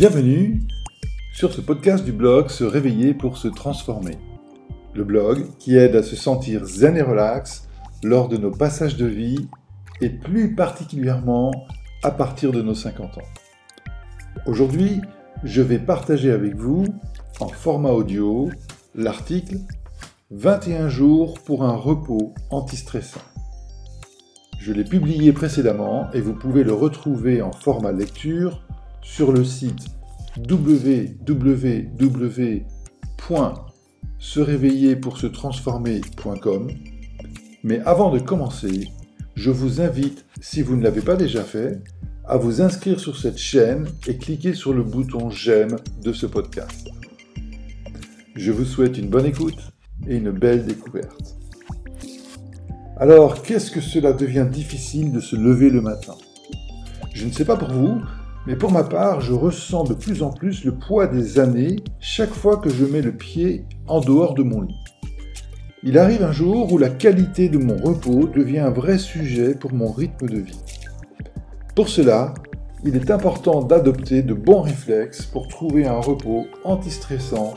Bienvenue sur ce podcast du blog Se réveiller pour se transformer. Le blog qui aide à se sentir zen et relax lors de nos passages de vie et plus particulièrement à partir de nos 50 ans. Aujourd'hui, je vais partager avec vous, en format audio, l'article 21 jours pour un repos antistressant. Je l'ai publié précédemment et vous pouvez le retrouver en format lecture sur le site www.seréveillerpoursetransformer.com. Mais avant de commencer, je vous invite, si vous ne l'avez pas déjà fait, à vous inscrire sur cette chaîne et cliquer sur le bouton j'aime de ce podcast. Je vous souhaite une bonne écoute et une belle découverte. Alors, qu'est-ce que cela devient difficile de se lever le matin? Je ne sais pas pour vous, mais pour ma part, je ressens de plus en plus le poids des années chaque fois que je mets le pied en dehors de mon lit. Il arrive un jour où la qualité de mon repos devient un vrai sujet pour mon rythme de vie. Pour cela, il est important d'adopter de bons réflexes pour trouver un repos antistressant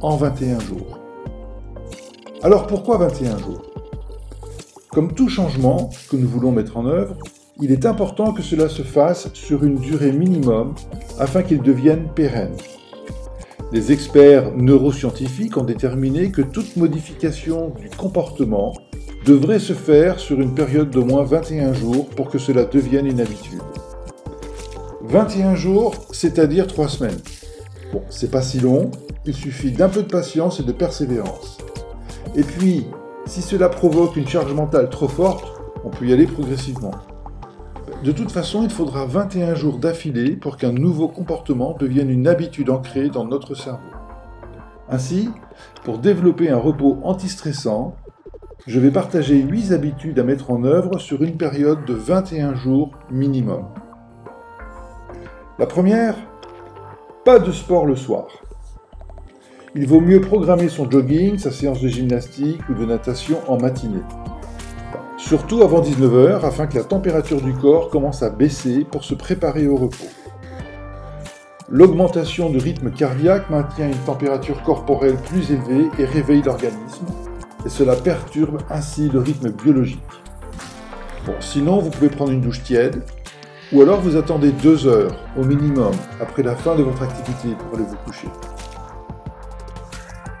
en 21 jours. Alors pourquoi 21 jours? Comme tout changement que nous voulons mettre en œuvre, il est important que cela se fasse sur une durée minimum afin qu'il devienne pérenne. Les experts neuroscientifiques ont déterminé que toute modification du comportement devrait se faire sur une période d'au moins 21 jours pour que cela devienne une habitude. 21 jours, c'est-à-dire 3 semaines. Bon, c'est pas si long, il suffit d'un peu de patience et de persévérance. Et puis, si cela provoque une charge mentale trop forte, on peut y aller progressivement. De toute façon, il faudra 21 jours d'affilée pour qu'un nouveau comportement devienne une habitude ancrée dans notre cerveau. Ainsi, pour développer un repos antistressant, je vais partager 8 habitudes à mettre en œuvre sur une période de 21 jours minimum. La première, pas de sport le soir. Il vaut mieux programmer son jogging, sa séance de gymnastique ou de natation en matinée surtout avant 19h afin que la température du corps commence à baisser pour se préparer au repos. L'augmentation du rythme cardiaque maintient une température corporelle plus élevée et réveille l'organisme, et cela perturbe ainsi le rythme biologique. Sinon, vous pouvez prendre une douche tiède, ou alors vous attendez deux heures au minimum après la fin de votre activité pour aller vous coucher.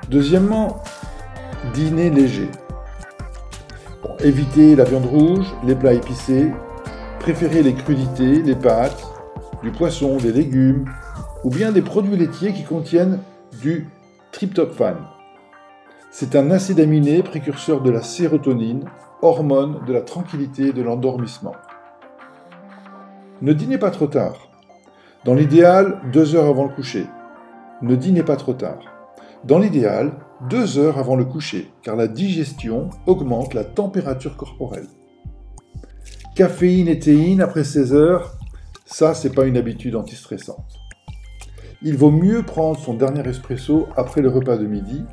Deuxièmement, dîner léger. Évitez la viande rouge, les plats épicés, préférez les crudités, les pâtes, du poisson, des légumes, ou bien des produits laitiers qui contiennent du tryptophane. C'est un acide aminé précurseur de la sérotonine, hormone de la tranquillité et de l'endormissement. Ne dînez pas trop tard. Dans l'idéal, deux heures avant le coucher. Ne dînez pas trop tard. Dans l'idéal, deux heures avant le coucher, car la digestion augmente la température corporelle. Caféine et théine après 16 heures, ça c'est pas une habitude antistressante. Il vaut mieux prendre son dernier espresso après le repas de midi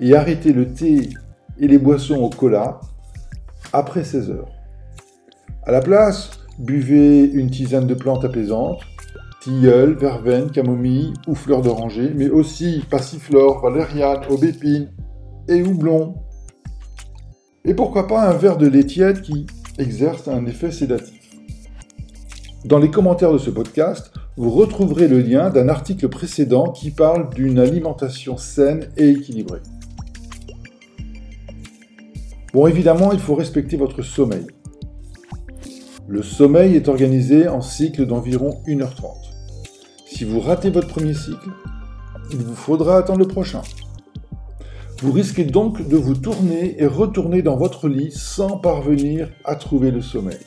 et arrêter le thé et les boissons au cola après 16 heures. À la place, buvez une tisane de plantes apaisantes, tilleul, verveine, camomille ou fleurs d'oranger, mais aussi passiflore, valériane, aubépine et houblon. Et pourquoi pas un verre de lait tiède qui exerce un effet sédatif. Dans les commentaires de ce podcast, vous retrouverez le lien d'un article précédent qui parle d'une alimentation saine et équilibrée. Bon, évidemment, il faut respecter votre sommeil. Le sommeil est organisé en cycles d'environ 1h30. Si vous ratez votre premier cycle, il vous faudra attendre le prochain. Vous risquez donc de vous tourner et retourner dans votre lit sans parvenir à trouver le sommeil.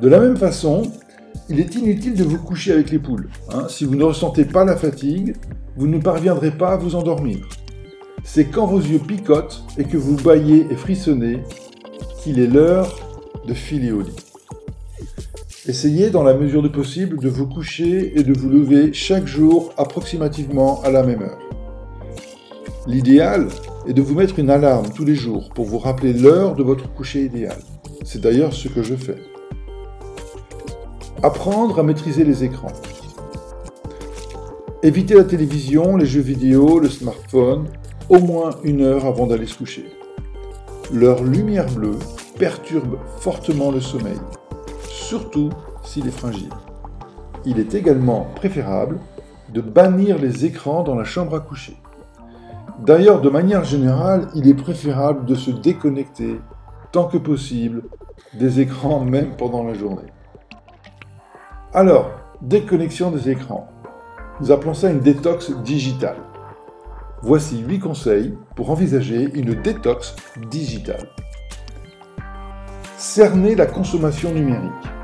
De la même façon, il est inutile de vous coucher avec les poules. Hein. Si vous ne ressentez pas la fatigue, vous ne parviendrez pas à vous endormir. C'est quand vos yeux picotent et que vous baillez et frissonnez qu'il est l'heure de filer au lit. Essayez dans la mesure du possible de vous coucher et de vous lever chaque jour approximativement à la même heure. L'idéal est de vous mettre une alarme tous les jours pour vous rappeler l'heure de votre coucher idéal. C'est d'ailleurs ce que je fais. Apprendre à maîtriser les écrans. Évitez la télévision, les jeux vidéo, le smartphone, au moins une heure avant d'aller se coucher. Leur lumière bleue perturbe fortement le sommeil, surtout s'il est fragile. Il est également préférable de bannir les écrans dans la chambre à coucher. D'ailleurs, de manière générale, il est préférable de se déconnecter tant que possible des écrans même pendant la journée. Alors, déconnexion des écrans. Nous appelons ça une détox digitale. Voici 8 conseils pour envisager une détox digitale. Cerner la consommation numérique.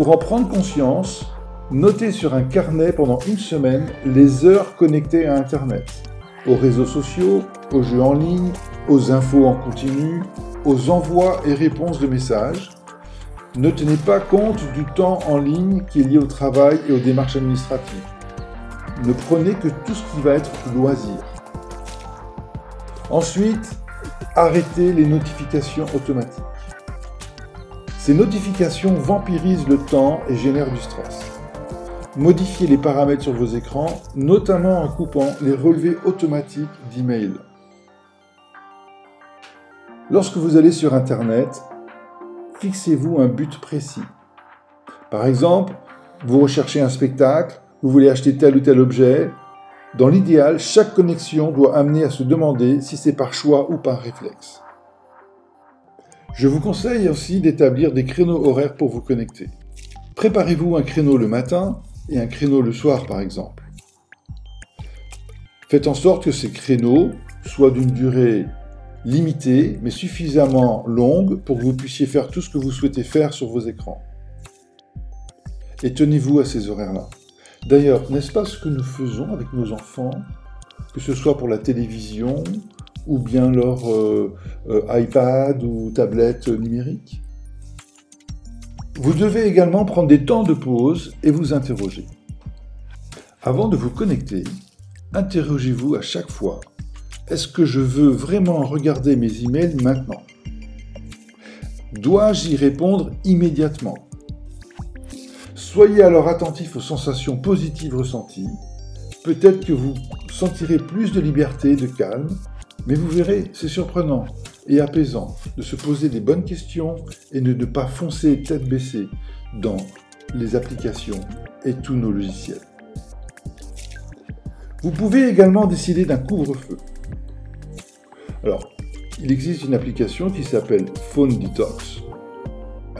Pour en prendre conscience, notez sur un carnet pendant une semaine les heures connectées à Internet, aux réseaux sociaux, aux jeux en ligne, aux infos en continu, aux envois et réponses de messages. Ne tenez pas compte du temps en ligne qui est lié au travail et aux démarches administratives ne prenez que tout ce qui va être loisir. Ensuite, arrêtez les notifications automatiques. Ces notifications vampirisent le temps et génèrent du stress. Modifiez les paramètres sur vos écrans, notamment en coupant les relevés automatiques d'email. Lorsque vous allez sur Internet, fixez-vous un but précis. Par exemple, vous recherchez un spectacle, vous voulez acheter tel ou tel objet. Dans l'idéal, chaque connexion doit amener à se demander si c'est par choix ou par réflexe. Je vous conseille aussi d'établir des créneaux horaires pour vous connecter. Préparez-vous un créneau le matin et un créneau le soir par exemple. Faites en sorte que ces créneaux soient d'une durée limitée mais suffisamment longue pour que vous puissiez faire tout ce que vous souhaitez faire sur vos écrans. Et tenez-vous à ces horaires-là. D'ailleurs, n'est-ce pas ce que nous faisons avec nos enfants, que ce soit pour la télévision ou bien leur euh, euh, iPad ou tablette numérique. Vous devez également prendre des temps de pause et vous interroger. Avant de vous connecter, interrogez-vous à chaque fois. Est-ce que je veux vraiment regarder mes emails maintenant? Dois-je y répondre immédiatement? Soyez alors attentif aux sensations positives ressenties. Peut-être que vous sentirez plus de liberté, de calme, mais vous verrez, c'est surprenant et apaisant de se poser des bonnes questions et de ne pas foncer tête baissée dans les applications et tous nos logiciels. Vous pouvez également décider d'un couvre-feu. Alors, il existe une application qui s'appelle Phone Detox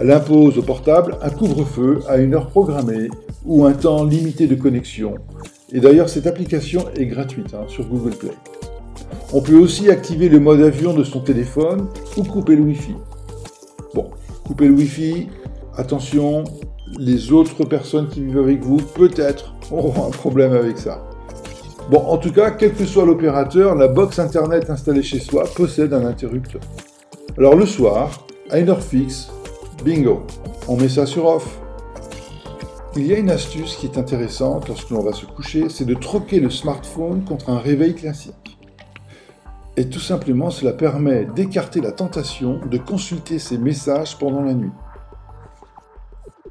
elle impose au portable un couvre-feu à une heure programmée ou un temps limité de connexion. Et d'ailleurs, cette application est gratuite hein, sur Google Play. On peut aussi activer le mode avion de son téléphone ou couper le Wi-Fi. Bon, couper le Wi-Fi, attention, les autres personnes qui vivent avec vous, peut-être, auront un problème avec ça. Bon, en tout cas, quel que soit l'opérateur, la box Internet installée chez soi possède un interrupteur. Alors le soir, à une heure fixe, Bingo, on met ça sur off. Il y a une astuce qui est intéressante lorsque l'on va se coucher, c'est de troquer le smartphone contre un réveil classique. Et tout simplement, cela permet d'écarter la tentation de consulter ces messages pendant la nuit.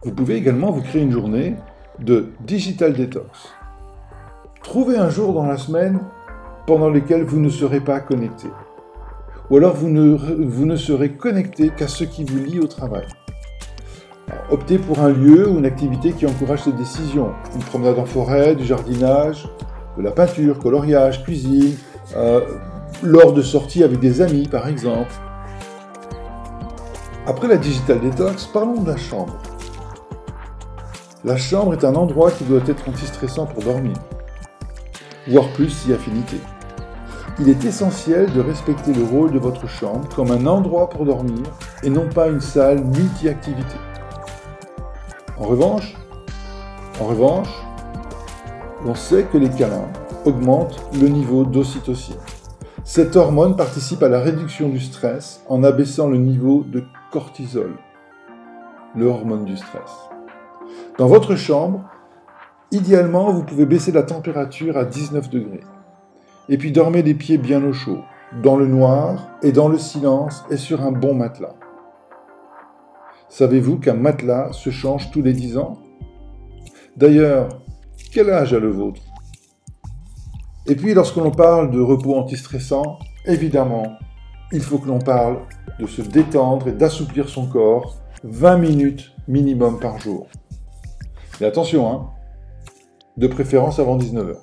Vous pouvez également vous créer une journée de digital detox. Trouvez un jour dans la semaine pendant lequel vous ne serez pas connecté. Ou alors vous ne, vous ne serez connecté qu'à ce qui vous lie au travail. optez pour un lieu ou une activité qui encourage cette décision. Une promenade en forêt, du jardinage, de la peinture, coloriage, cuisine, euh, lors de sorties avec des amis par exemple. Après la digital detox, parlons de la chambre. La chambre est un endroit qui doit être anti-stressant pour dormir, voire plus si affinité il est essentiel de respecter le rôle de votre chambre comme un endroit pour dormir et non pas une salle multi-activité. En revanche, en revanche, on sait que les câlins augmentent le niveau d'ocytocine. Cette hormone participe à la réduction du stress en abaissant le niveau de cortisol, le hormone du stress. Dans votre chambre, idéalement, vous pouvez baisser la température à 19 degrés et puis dormez les pieds bien au chaud, dans le noir et dans le silence et sur un bon matelas. Savez-vous qu'un matelas se change tous les dix ans? D'ailleurs, Quel âge a le vôtre? Et puis lorsque l'on parle de repos antistressant, évidemment, il faut que l'on parle de se détendre et d'assouplir son corps 20 minutes minimum par jour. Mais attention, hein, de préférence avant 19h.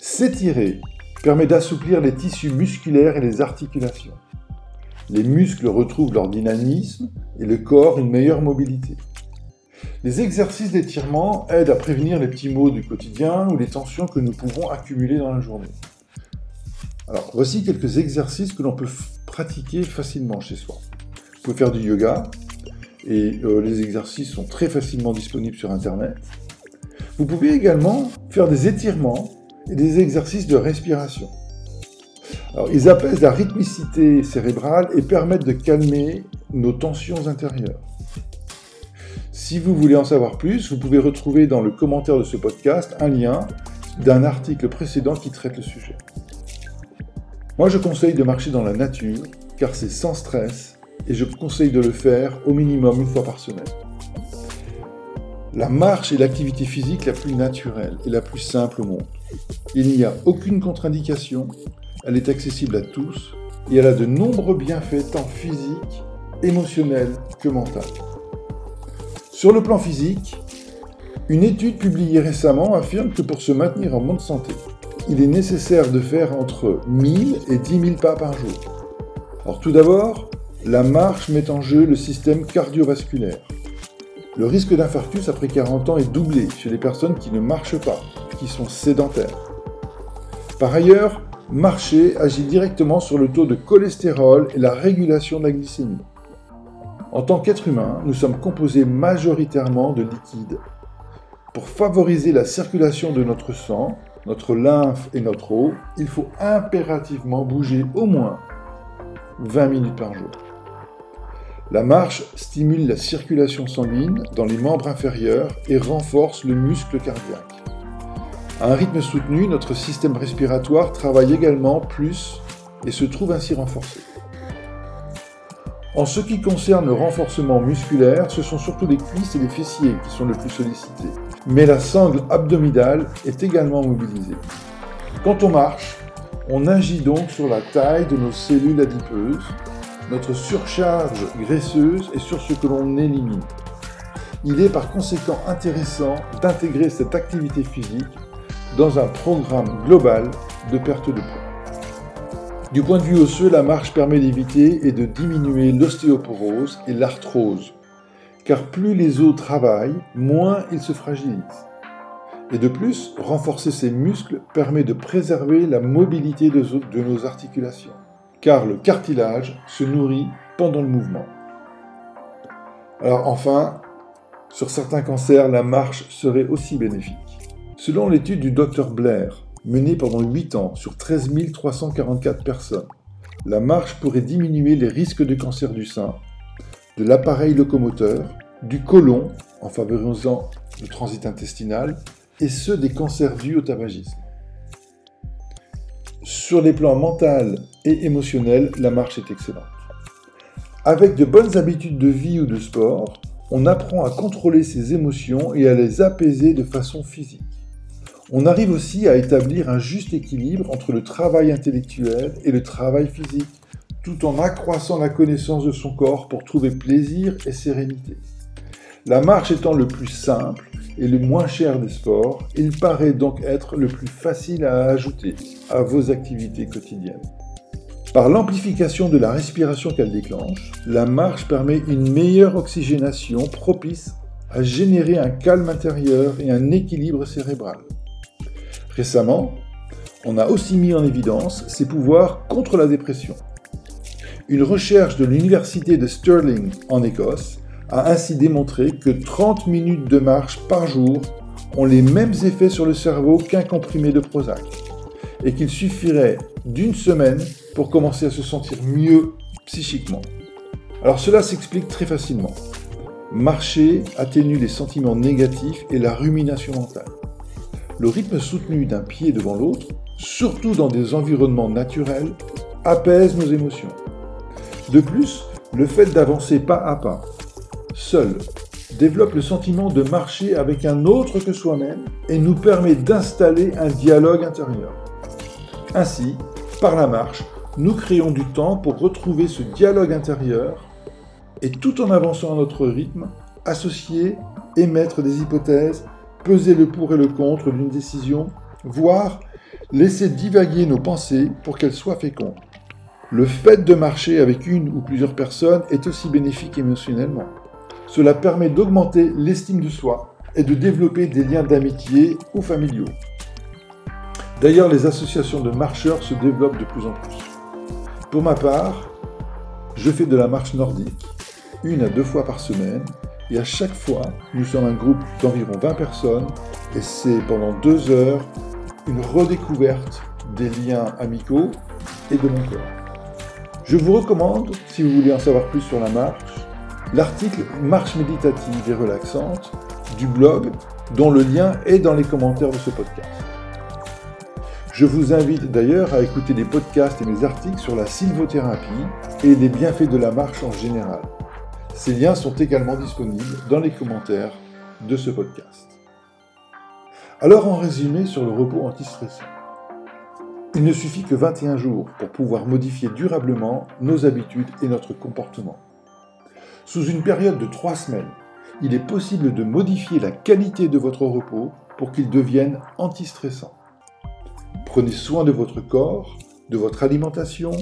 S'étirer permet d'assouplir les tissus musculaires et les articulations. Les muscles retrouvent leur dynamisme et le corps une meilleure mobilité. Les exercices d'étirement aident à prévenir les petits maux du quotidien ou les tensions que nous pouvons accumuler dans la journée. Alors, voici quelques exercices que l'on peut pratiquer facilement chez soi. Vous pouvez faire du yoga, et euh, les exercices sont très facilement disponibles sur Internet. Vous pouvez également faire des étirements et des exercices de respiration. Ils apaisent la rythmicité cérébrale et permettent de calmer nos tensions intérieures. Si vous voulez en savoir plus, vous pouvez retrouver dans le commentaire de ce podcast un lien d'un article précédent qui traite le sujet. Moi, je conseille de marcher dans la nature car c'est sans stress et je conseille de le faire au minimum une fois par semaine. La marche est l'activité physique la plus naturelle et la plus simple au monde. Il n'y a aucune contre-indication, elle est accessible à tous et elle a de nombreux bienfaits tant physiques, émotionnels que mentaux. Sur le plan physique, une étude publiée récemment affirme que pour se maintenir en bonne santé, il est nécessaire de faire entre 1000 et 10 000 pas par jour. Alors tout d'abord, la marche met en jeu le système cardiovasculaire. Le risque d'infarctus après 40 ans est doublé chez les personnes qui ne marchent pas, qui sont sédentaires. Par ailleurs, marcher agit directement sur le taux de cholestérol et la régulation de la glycémie. En tant qu'être humain, nous sommes composés majoritairement de liquide. Pour favoriser la circulation de notre sang, notre lymphe et notre eau, il faut impérativement bouger au moins 20 minutes par jour. La marche stimule la circulation sanguine dans les membres inférieurs et renforce le muscle cardiaque. À un rythme soutenu, notre système respiratoire travaille également plus et se trouve ainsi renforcé. En ce qui concerne le renforcement musculaire, ce sont surtout les cuisses et les fessiers qui sont le plus sollicités. Mais la sangle abdominale est également mobilisée. Quand on marche, on agit donc sur la taille de nos cellules adipeuses, notre surcharge graisseuse et sur ce que l'on élimine. Il est par conséquent intéressant d'intégrer cette activité physique dans un programme global de perte de poids. Du point de vue osseux, la marche permet d'éviter et de diminuer l'ostéoporose et l'arthrose, car plus les os travaillent, moins ils se fragilisent. Et de plus, renforcer ces muscles permet de préserver la mobilité de nos articulations, car le cartilage se nourrit pendant le mouvement. Alors enfin, sur certains cancers, la marche serait aussi bénéfique. Selon l'étude du Dr Blair, menée pendant 8 ans sur 13 344 personnes. La marche pourrait diminuer les risques de cancer du sein, de l'appareil locomoteur, du côlon en favorisant le transit intestinal et ceux des cancers dus au tabagisme. Sur les plans mental et émotionnel, la marche est excellente. Avec de bonnes habitudes de vie ou de sport, on apprend à contrôler ses émotions et à les apaiser de façon physique. On arrive aussi à établir un juste équilibre entre le travail intellectuel et le travail physique, tout en accroissant la connaissance de son corps pour trouver plaisir et sérénité. La marche étant le plus simple et le moins cher des sports, il paraît donc être le plus facile à ajouter à vos activités quotidiennes. Par l'amplification de la respiration qu'elle déclenche, la marche permet une meilleure oxygénation propice à générer un calme intérieur et un équilibre cérébral. Récemment, on a aussi mis en évidence ses pouvoirs contre la dépression. Une recherche de l'université de Stirling en Écosse a ainsi démontré que 30 minutes de marche par jour ont les mêmes effets sur le cerveau qu'un comprimé de Prozac et qu'il suffirait d'une semaine pour commencer à se sentir mieux psychiquement. Alors cela s'explique très facilement. Marcher atténue les sentiments négatifs et la rumination mentale le rythme soutenu d'un pied devant l'autre, surtout dans des environnements naturels, apaise nos émotions. De plus, le fait d'avancer pas à pas, seul, développe le sentiment de marcher avec un autre que soi-même et nous permet d'installer un dialogue intérieur. Ainsi, par la marche, nous créons du temps pour retrouver ce dialogue intérieur et tout en avançant à notre rythme, associer, émettre des hypothèses, peser le pour et le contre d'une décision, voire laisser divaguer nos pensées pour qu'elles soient fécondes. Le fait de marcher avec une ou plusieurs personnes est aussi bénéfique émotionnellement. Cela permet d'augmenter l'estime de soi et de développer des liens d'amitié ou familiaux. D'ailleurs, les associations de marcheurs se développent de plus en plus. Pour ma part, je fais de la marche nordique, une à deux fois par semaine, et à chaque fois, nous sommes un groupe d'environ 20 personnes, et c'est pendant deux heures une redécouverte des liens amicaux et de mon corps. Je vous recommande, si vous voulez en savoir plus sur la marche, l'article Marche méditative et relaxante du blog, dont le lien est dans les commentaires de ce podcast. Je vous invite d'ailleurs à écouter les podcasts et mes articles sur la sylvothérapie et les bienfaits de la marche en général. Ces liens sont également disponibles dans les commentaires de ce podcast. Alors en résumé sur le repos antistressant. Il ne suffit que 21 jours pour pouvoir modifier durablement nos habitudes et notre comportement. Sous une période de 3 semaines, il est possible de modifier la qualité de votre repos pour qu'il devienne antistressant. Prenez soin de votre corps, de votre alimentation,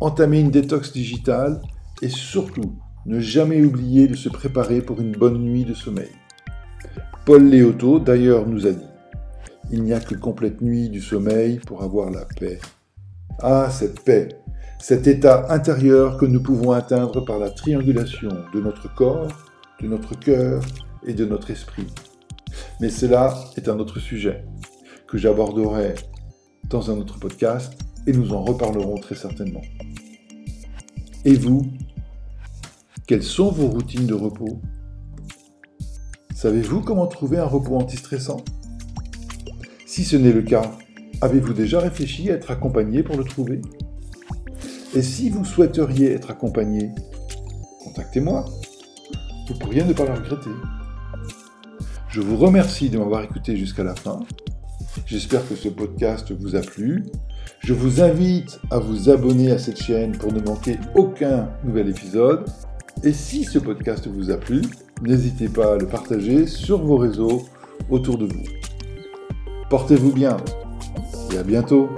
entamez une détox digitale et surtout ne jamais oublier de se préparer pour une bonne nuit de sommeil. Paul Léoto d'ailleurs nous a dit Il n'y a que complète nuit du sommeil pour avoir la paix. Ah, cette paix, cet état intérieur que nous pouvons atteindre par la triangulation de notre corps, de notre cœur et de notre esprit. Mais cela est un autre sujet que j'aborderai dans un autre podcast et nous en reparlerons très certainement. Et vous, quelles sont vos routines de repos? Savez-vous comment trouver un repos antistressant? Si ce n'est le cas, avez-vous déjà réfléchi à être accompagné pour le trouver? Et si vous souhaiteriez être accompagné, contactez-moi. Vous pourriez ne pas le regretter. Je vous remercie de m'avoir écouté jusqu'à la fin. J'espère que ce podcast vous a plu. Je vous invite à vous abonner à cette chaîne pour ne manquer aucun nouvel épisode. Et si ce podcast vous a plu, n'hésitez pas à le partager sur vos réseaux autour de vous. Portez-vous bien et à bientôt